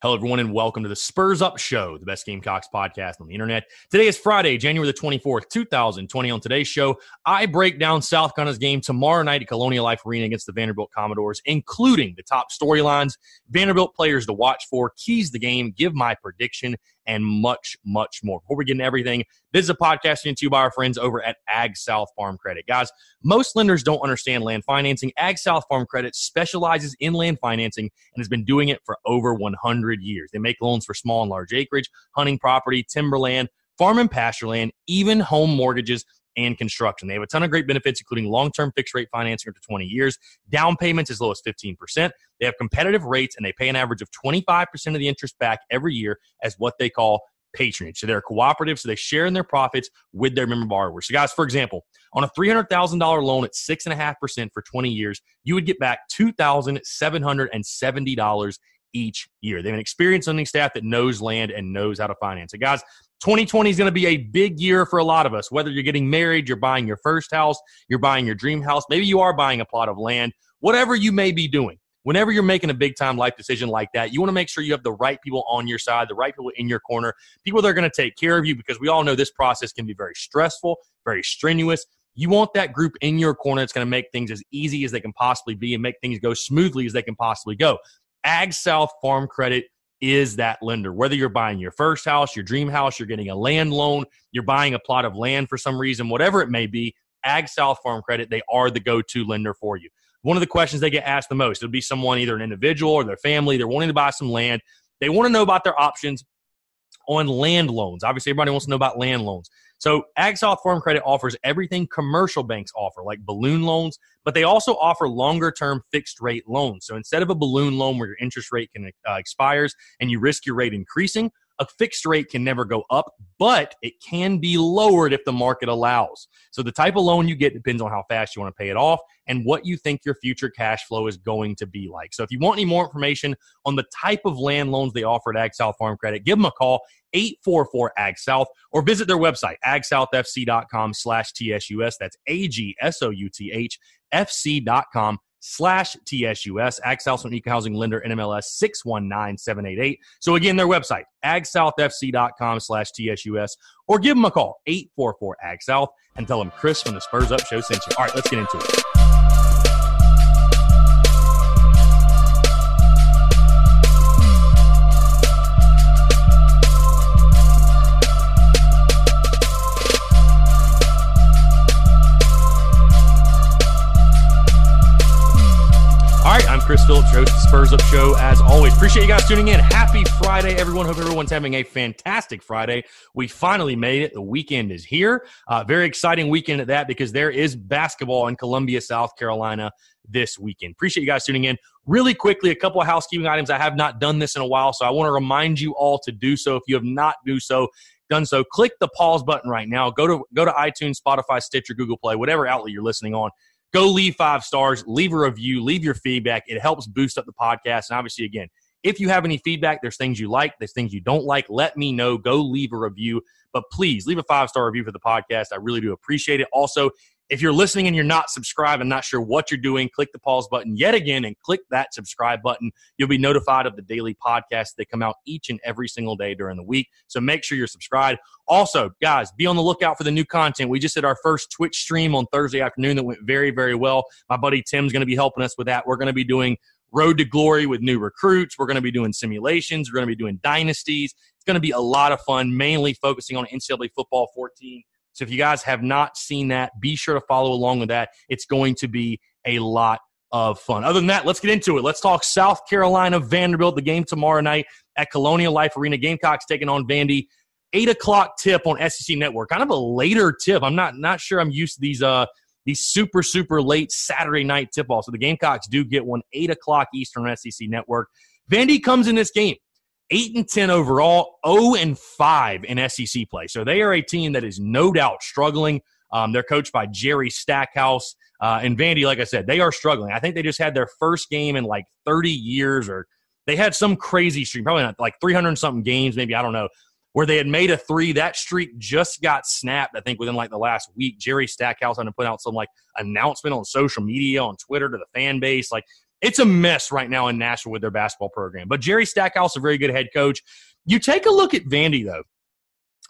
Hello, everyone, and welcome to the Spurs Up Show, the best Gamecocks podcast on the internet. Today is Friday, January the 24th, 2020. On today's show, I break down South Carolina's game tomorrow night at Colonial Life Arena against the Vanderbilt Commodores, including the top storylines, Vanderbilt players to watch for, keys the game, give my prediction, and much, much more. Before we get into everything, this is a podcast to you by our friends over at Ag South Farm Credit. Guys, most lenders don't understand land financing. Ag South Farm Credit specializes in land financing and has been doing it for over 100 years. They make loans for small and large acreage, hunting property, timberland, farm and pasture land, even home mortgages and construction. They have a ton of great benefits, including long term fixed rate financing up to 20 years, down payments as low as 15%. They have competitive rates and they pay an average of 25% of the interest back every year as what they call patronage. So they're cooperative, so they share in their profits with their member borrowers. So, guys, for example, on a $300,000 loan at 6.5% for 20 years, you would get back $2,770 each year. They have an experienced lending staff that knows land and knows how to finance it. Guys, 2020 is going to be a big year for a lot of us. Whether you're getting married, you're buying your first house, you're buying your dream house, maybe you are buying a plot of land, whatever you may be doing. Whenever you're making a big time life decision like that, you want to make sure you have the right people on your side, the right people in your corner, people that are going to take care of you because we all know this process can be very stressful, very strenuous. You want that group in your corner that's going to make things as easy as they can possibly be and make things go smoothly as they can possibly go. Ag South Farm Credit is that lender. Whether you're buying your first house, your dream house, you're getting a land loan, you're buying a plot of land for some reason, whatever it may be, Ag South Farm Credit, they are the go to lender for you. One of the questions they get asked the most, it'll be someone, either an individual or their family, they're wanting to buy some land. They want to know about their options on land loans. Obviously, everybody wants to know about land loans. So, AgSouth Farm Credit offers everything commercial banks offer, like balloon loans, but they also offer longer term fixed rate loans. So, instead of a balloon loan where your interest rate can uh, expires and you risk your rate increasing, a fixed rate can never go up, but it can be lowered if the market allows. So the type of loan you get depends on how fast you want to pay it off and what you think your future cash flow is going to be like. So if you want any more information on the type of land loans they offer at Ag South Farm Credit, give them a call 844 Ag South or visit their website agsouthfc.com slash TSUS. That's A G S O U T H F C.com slash TSUS. Ag South an equal housing lender NMLS 619788. So again, their website, agsouthfc.com slash TSUS, or give them a call, 844 Ag South, and tell them Chris from the Spurs Up Show sent you. All right, let's get into it. Chris Phillips, host the Spurs Up Show. As always, appreciate you guys tuning in. Happy Friday, everyone. Hope everyone's having a fantastic Friday. We finally made it. The weekend is here. Uh, very exciting weekend at that because there is basketball in Columbia, South Carolina this weekend. Appreciate you guys tuning in. Really quickly, a couple of housekeeping items. I have not done this in a while, so I want to remind you all to do so. If you have not do so, done so, click the pause button right now. Go to go to iTunes, Spotify, Stitcher, Google Play, whatever outlet you're listening on go leave five stars, leave a review, leave your feedback. It helps boost up the podcast. And obviously, again, if you have any feedback, there's things you like, there's things you don't like, let me know. Go leave a review. But please leave a five star review for the podcast. I really do appreciate it. Also, If you're listening and you're not subscribed and not sure what you're doing, click the pause button yet again and click that subscribe button. You'll be notified of the daily podcasts that come out each and every single day during the week. So make sure you're subscribed. Also, guys, be on the lookout for the new content. We just did our first Twitch stream on Thursday afternoon that went very, very well. My buddy Tim's going to be helping us with that. We're going to be doing Road to Glory with new recruits. We're going to be doing simulations. We're going to be doing dynasties. It's going to be a lot of fun, mainly focusing on NCAA football 14 so if you guys have not seen that, be sure to follow along with that. It's going to be a lot of fun. Other than that, let's get into it. Let's talk South Carolina Vanderbilt, the game tomorrow night at Colonial Life Arena. Gamecocks taking on Vandy. Eight o'clock tip on SEC Network. Kind of a later tip. I'm not not sure I'm used to these uh these super super late Saturday night tip offs. So the Gamecocks do get one eight o'clock Eastern SEC Network. Vandy comes in this game 8 and 10 overall, 0 and 5 in SEC play. So they are a team that is no doubt struggling. Um, they're coached by Jerry Stackhouse. Uh, and Vandy, like I said, they are struggling. I think they just had their first game in like 30 years, or they had some crazy streak, probably not like 300 something games, maybe, I don't know, where they had made a three. That streak just got snapped, I think, within like the last week. Jerry Stackhouse had to put out some like announcement on social media, on Twitter to the fan base. Like it's a mess right now in Nashville with their basketball program. But Jerry Stackhouse, a very good head coach. You take a look at Vandy, though,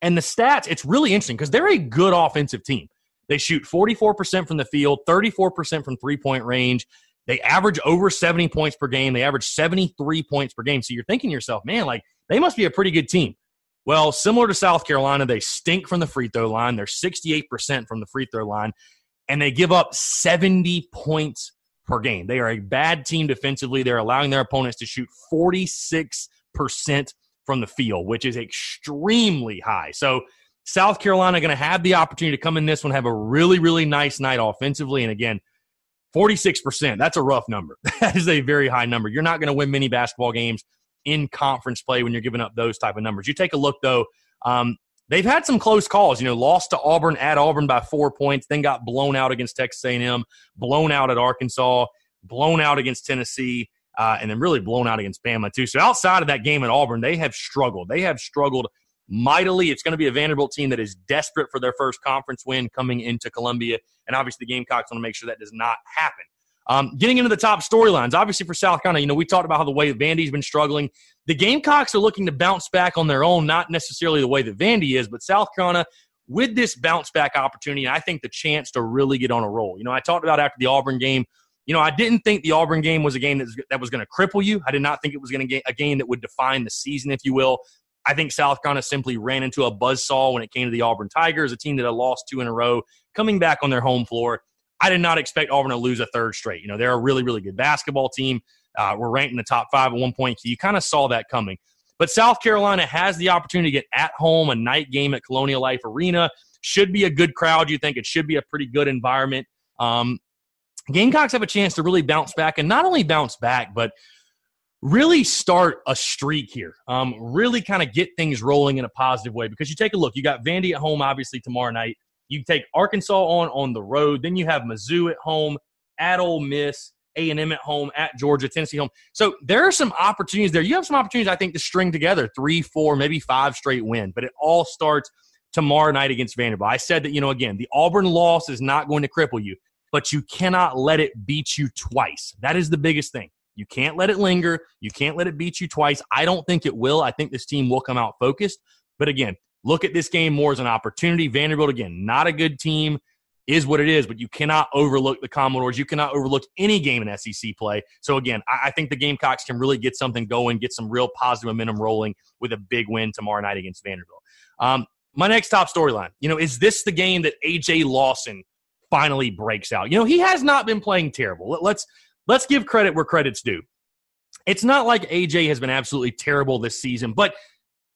and the stats, it's really interesting because they're a good offensive team. They shoot 44% from the field, 34% from three point range. They average over 70 points per game. They average 73 points per game. So you're thinking to yourself, man, like they must be a pretty good team. Well, similar to South Carolina, they stink from the free throw line. They're 68% from the free throw line, and they give up 70 points per game. They are a bad team defensively. They're allowing their opponents to shoot 46% from the field, which is extremely high. So, South Carolina going to have the opportunity to come in this one, have a really, really nice night offensively. And again, 46%, that's a rough number. That is a very high number. You're not going to win many basketball games in conference play when you're giving up those type of numbers. You take a look, though, um, they've had some close calls. You know, lost to Auburn at Auburn by four points, then got blown out against Texas A&M, blown out at Arkansas, blown out against Tennessee, uh, and then really blown out against Bama too. So outside of that game at Auburn, they have struggled. They have struggled mightily. It's going to be a Vanderbilt team that is desperate for their first conference win coming into Columbia, and obviously the Gamecocks want to make sure that does not happen. Um, getting into the top storylines, obviously for South Carolina, you know, we talked about how the way Vandy's been struggling. The Gamecocks are looking to bounce back on their own, not necessarily the way that Vandy is, but South Carolina with this bounce back opportunity, I think the chance to really get on a roll. You know, I talked about after the Auburn game. You know, I didn't think the Auburn game was a game that, that was going to cripple you. I did not think it was going to get a game that would define the season, if you will. I think South Carolina simply ran into a buzzsaw when it came to the Auburn Tigers, a team that had lost two in a row, coming back on their home floor. I did not expect Auburn to lose a third straight. You know, they're a really, really good basketball team. Uh, we're ranked in the top five at one point. You kind of saw that coming. But South Carolina has the opportunity to get at home a night game at Colonial Life Arena. Should be a good crowd. You think it should be a pretty good environment. Um, Gamecocks have a chance to really bounce back and not only bounce back, but really start a streak here. Um, really kind of get things rolling in a positive way because you take a look. You got Vandy at home, obviously, tomorrow night. You take Arkansas on on the road. Then you have Mizzou at home, at Ole Miss, A and M at home, at Georgia, Tennessee home. So there are some opportunities there. You have some opportunities, I think, to string together three, four, maybe five straight wins. But it all starts tomorrow night against Vanderbilt. I said that you know again, the Auburn loss is not going to cripple you, but you cannot let it beat you twice. That is the biggest thing. You can't let it linger. You can't let it beat you twice. I don't think it will. I think this team will come out focused. But again, look at this game more as an opportunity. Vanderbilt, again, not a good team, is what it is, but you cannot overlook the Commodores. You cannot overlook any game in SEC play. So, again, I, I think the Gamecocks can really get something going, get some real positive momentum rolling with a big win tomorrow night against Vanderbilt. Um, my next top storyline, you know, is this the game that AJ Lawson finally breaks out? You know, he has not been playing terrible. Let's let's give credit where credit's due. It's not like AJ has been absolutely terrible this season, but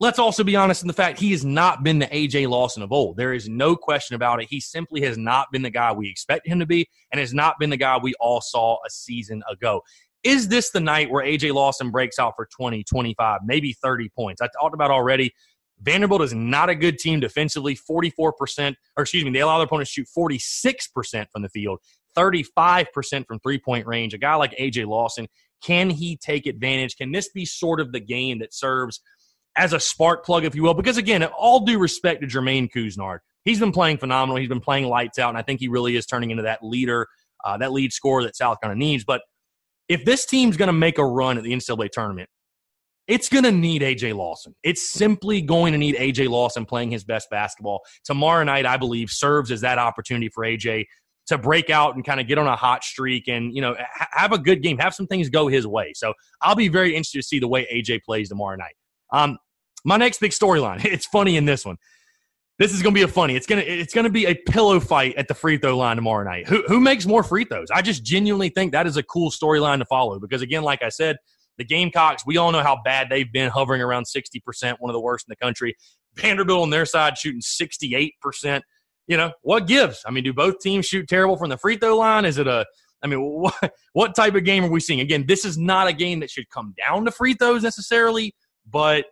let's also be honest in the fact he has not been the AJ Lawson of old. There is no question about it. He simply has not been the guy we expect him to be and has not been the guy we all saw a season ago. Is this the night where AJ Lawson breaks out for 20, 25, maybe 30 points? I talked about already. Vanderbilt is not a good team defensively. 44%, or excuse me, they allow their opponents to shoot 46% from the field, 35% from three point range. A guy like AJ Lawson, can he take advantage? Can this be sort of the game that serves – as a spark plug, if you will. Because again, all due respect to Jermaine Couisnard, he's been playing phenomenal. He's been playing lights out, and I think he really is turning into that leader, uh, that lead scorer that South kind of needs. But if this team's going to make a run at the NCAA tournament, it's going to need AJ Lawson. It's simply going to need AJ Lawson playing his best basketball. Tomorrow night, I believe, serves as that opportunity for AJ to break out and kind of get on a hot streak and you know ha- have a good game, have some things go his way. So I'll be very interested to see the way AJ plays tomorrow night. Um, my next big storyline. It's funny in this one. This is going to be a funny. It's gonna it's gonna be a pillow fight at the free throw line tomorrow night. Who who makes more free throws? I just genuinely think that is a cool storyline to follow because again, like I said, the Gamecocks. We all know how bad they've been, hovering around sixty percent, one of the worst in the country. Vanderbilt on their side shooting sixty eight percent. You know what gives? I mean, do both teams shoot terrible from the free throw line? Is it a I mean, what, what type of game are we seeing? Again, this is not a game that should come down to free throws necessarily, but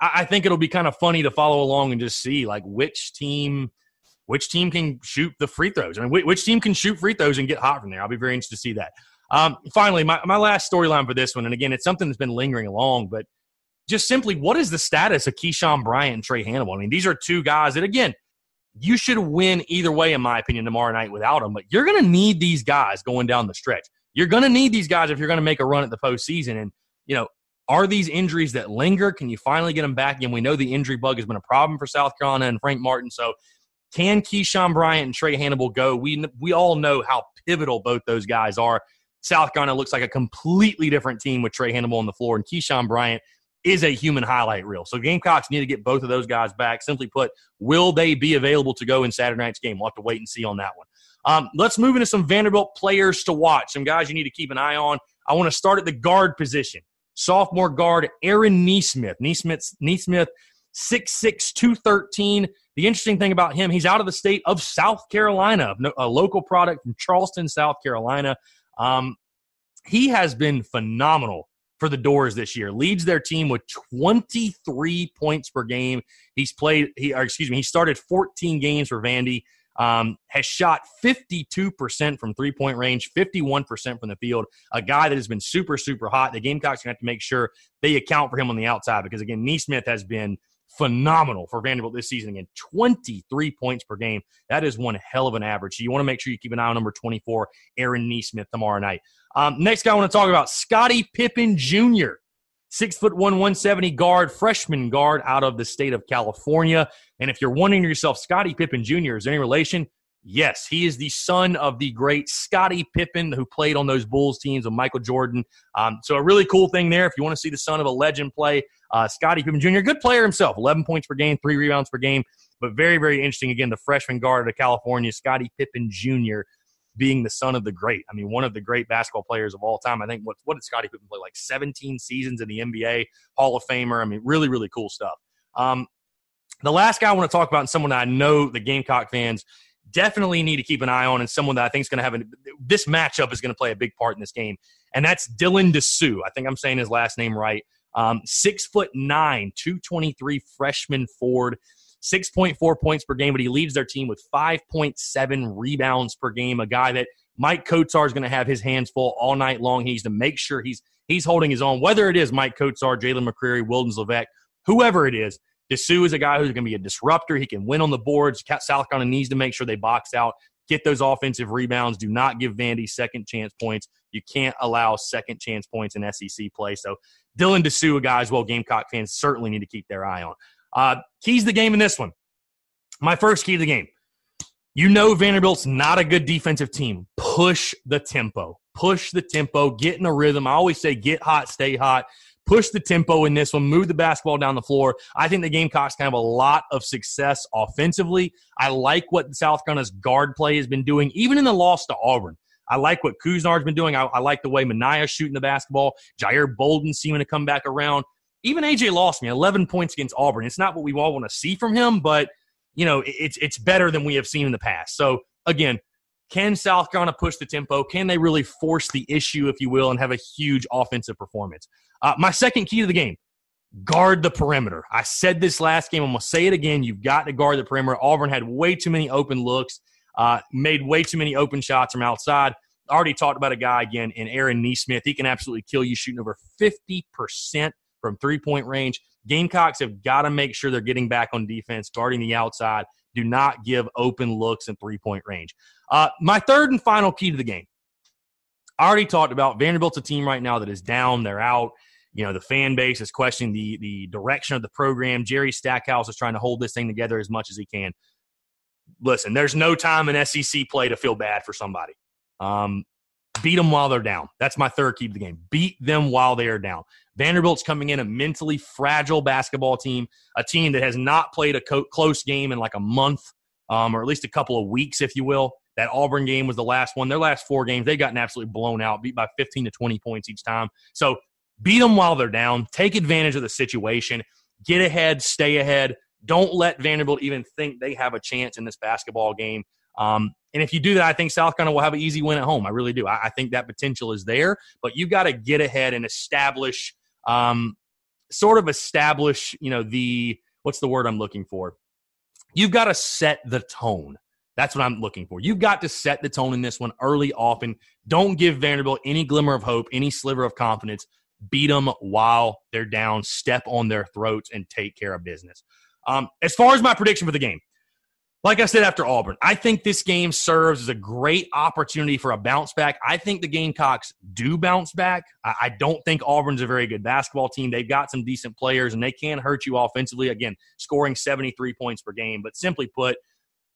I, think it'll be kind of funny to follow along and just see like which team which team can shoot the free throws. I mean, which team can shoot free throws and get hot from there. I'll be very interested to see that. Um, finally, my, my last storyline for this one, and again, it's something that's been lingering along, but just simply, what is the status of Keyshawn Bryant and Trae Hannibal? I mean, these are two guys that, again, you should win either way, in my opinion, tomorrow night without them. But you're going to need these guys going down the stretch. You're going to need these guys if you're going to make a run at the postseason. And, you know, are these injuries that linger? Can you finally get them back? And we know the injury bug has been a problem for South Carolina and Frank Martin. So, can Keyshawn Bryant and Trae Hannibal go? We we all know how pivotal both those guys are. South Carolina looks like a completely different team with Trae Hannibal on the floor, and Keyshawn Bryant is a human highlight reel. So Gamecocks need to get both of those guys back. Simply put, will they be available to go in Saturday night's game? We'll have to wait and see on that one. Um, let's move into some Vanderbilt players to watch. Some guys you need to keep an eye on. I want to start at the guard position sophomore guard Aaron Neesmith. Neesmith, Nesmith, 6'6", 213. The interesting thing about him, he's out of the state of South Carolina, a local product from Charleston, South Carolina. Um, he has been phenomenal for the Dores this year. Leads their team with 23 points per game. He's played, he, excuse me, he started 14 games for Vandy. Um, has shot 52% from three point range, 51% from the field. A guy that has been super, super hot. The Gamecocks are going to have to make sure they account for him on the outside because, again, Neesmith has been phenomenal for Vanderbilt this season. Again, 23 points per game. That is one hell of an average. So you want to make sure you keep an eye on number 24, Aaron Neesmith, tomorrow night. Um, next guy I want to talk about, Scotty Pippen Jr six foot one, 170 guard, freshman guard out of the state of California. And if you're wondering yourself, Scotty Pippen Jr., is there any relation? Yes, he is the son of the great Scottie Pippen who played on those Bulls teams with Michael Jordan. Um, so a really cool thing there. If you want to see the son of a legend play, uh, Scotty Pippen Jr., good player himself, 11 points per game, three rebounds per game, but very, very interesting. Again, the freshman guard of California, Scotty Pippen Jr being the son of the great. I mean, one of the great basketball players of all time. I think what what did Scottie Pippen play like 17 seasons in the NBA, Hall of Famer. I mean, really really cool stuff. Um, the last guy I want to talk about, and someone I know the Gamecock fans definitely need to keep an eye on, and someone that I think is going to have a, this matchup is going to play a big part in this game, and that's Dylan Disu. I think I'm saying his last name right. Um, six foot nine, 223 freshman Ford. 6.4 points per game, but he leads their team with 5.7 rebounds per game. A guy that Maik Kotsar is going to have his hands full all night long. He needs to make sure he's he's holding his own, whether it is Maik Kotsar, Jalyn McCreary, Wildens Leveque, whoever it is. Disu is a guy who's going to be a disruptor. He can win on the boards. South Carolina needs to make sure they box out, get those offensive rebounds. Do not give Vandy second chance points. You can't allow second chance points in SEC play. So Dylan Disu, a guy as well, Gamecock fans certainly need to keep their eye on. Uh, keys the game in this one. My first key to the game. You know Vanderbilt's not a good defensive team. Push the tempo. Push the tempo. Get in a rhythm. I always say get hot, stay hot. Push the tempo in this one. Move the basketball down the floor. I think the Gamecocks can have a lot of success offensively. I like what South Carolina's guard play has been doing, even in the loss to Auburn. I like what Couisnard's been doing. I, I like the way Minaya's shooting the basketball. Jair Bolden seeming to come back around even AJ Lawson 11 points against Auburn. It's not what we all want to see from him, but you know, it's it's better than we have seen in the past. So again, can South Carolina push the tempo? Can they really force the issue, if you will, and have a huge offensive performance? Uh, my second key to the game: guard the perimeter. I said this last game. I'm gonna say it again. You've got to guard the perimeter. Auburn had way too many open looks, uh, made way too many open shots from outside. Already talked about a guy again in Aaron Neesmith. He can absolutely kill you shooting over 50 percent from three point range. Gamecocks have got to make sure they're getting back on defense, guarding the outside, Do not give open looks in three point range. Uh, my third and final key to the game. I already talked about Vanderbilt's a team right now that is down. They're out. You know, the fan base is questioning the the direction of the program. Jerry Stackhouse is trying to hold this thing together as much as he can. Listen, there's no time in SEC play to feel bad for somebody. Um, beat them while they're down. That's my third key to the game. Beat them while they are down. Vanderbilt's coming in a mentally fragile basketball team, a team that has not played a co- close game in like a month, um, or at least a couple of weeks, if you will. That Auburn game was the last one. Their last four games, they've gotten absolutely blown out, beat by 15 to 20 points each time. So beat them while they're down. Take advantage of the situation. Get ahead, stay ahead. Don't let Vanderbilt even think they have a chance in this basketball game. Um, and if you do that, I think South Carolina will have an easy win at home. I really do. I, I think that potential is there, but you got to get ahead and establish, um, sort of establish, you know, the what's the word I'm looking for? You've got to set the tone. That's what I'm looking for. You've got to set the tone in this one early, often. Don't give Vanderbilt any glimmer of hope, any sliver of confidence. Beat them while they're down, step on their throats, and take care of business. Um, as far as my prediction for the game, like I said after Auburn, I think this game serves as a great opportunity for a bounce back. I think the Gamecocks do bounce back. I, don't think Auburn's a very good basketball team. They've got some decent players and they can hurt you offensively. Again, scoring 73 points per game. But simply put,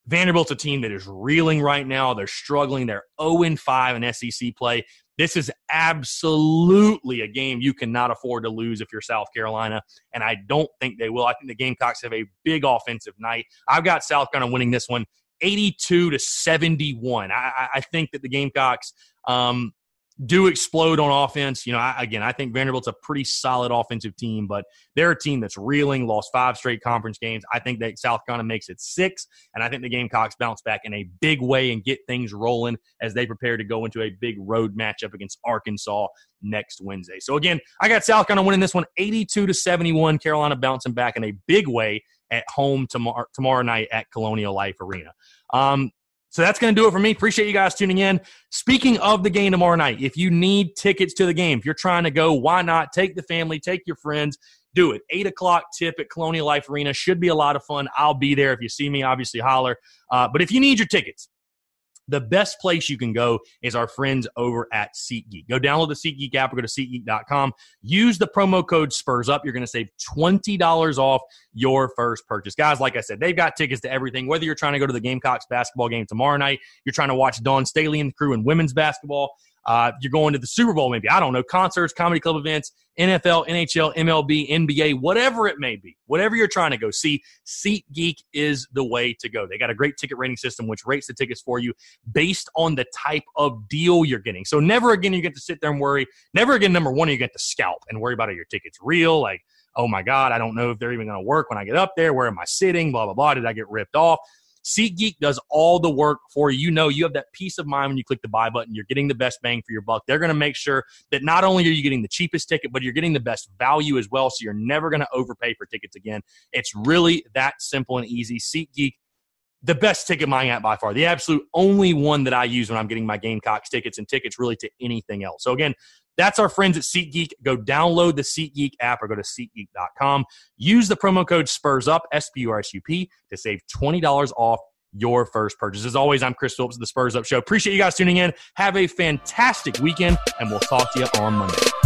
Vanderbilt's a team that is reeling right now. They're struggling. They're 0 5 in SEC play. This is absolutely a game you cannot afford to lose if you're South Carolina, and I don't think they will. I think the Gamecocks have a big offensive night. I've got South Carolina winning this one 82 to 71. I, I think that the Gamecocks um, do explode on offense. You know, I, again, I think Vanderbilt's a pretty solid offensive team, but they're a team that's reeling, lost five straight conference games. I think that South Carolina makes it six, and I think the Gamecocks bounce back in a big way and get things rolling as they prepare to go into a big road matchup against Arkansas next Wednesday. So again, I got South Carolina winning this one 82 to 71. Carolina bouncing back in a big way at home tomorrow tomorrow night at Colonial Life Arena. Um, so that's going to do it for me. Appreciate you guys tuning in. Speaking of the game tomorrow night, if you need tickets to the game, if you're trying to go, why not take the family, take your friends, do it. Eight o'clock tip at Colonial Life Arena should be a lot of fun. I'll be there. If you see me, obviously holler. Uh, but if you need your tickets, the best place you can go is our friends over at SeatGeek. Go download the SeatGeek app or go to SeatGeek.com. Use the promo code Spurs Up. You're going to save $20 off your first purchase. Guys, like I said, they've got tickets to everything. Whether you're trying to go to the Gamecocks basketball game tomorrow night, you're trying to watch Dawn Staley and the crew in women's basketball, uh, you're going to the Super Bowl, maybe. I don't know. Concerts, comedy club events, NFL, NHL, MLB, NBA, whatever it may be. Whatever you're trying to go see, SeatGeek is the way to go. They got a great ticket rating system which rates the tickets for you based on the type of deal you're getting. So never again you get to sit there and worry. Never again, number one, you get to scalp and worry about are your tickets real? Like, oh my God, I don't know if they're even going to work when I get up there. Where am I sitting? Blah, blah, blah. Did I get ripped off? SeatGeek does all the work for you. You know, you have that peace of mind when you click the buy button. You're getting the best bang for your buck. They're going to make sure that not only are you getting the cheapest ticket, but you're getting the best value as well. So you're never going to overpay for tickets again. It's really that simple and easy. SeatGeek the best ticket buying app by far, the absolute only one that I use when I'm getting my Gamecocks tickets and tickets really to anything else. So again, that's our friends at SeatGeek. Go download the SeatGeek app or go to SeatGeek.com. Use the promo code SPURS UP, S P U R S U P, to save $20 off your first purchase. As always, I'm Chris Phillips of the Spurs Up Show. Appreciate you guys tuning in. Have a fantastic weekend, and we'll talk to you on Monday.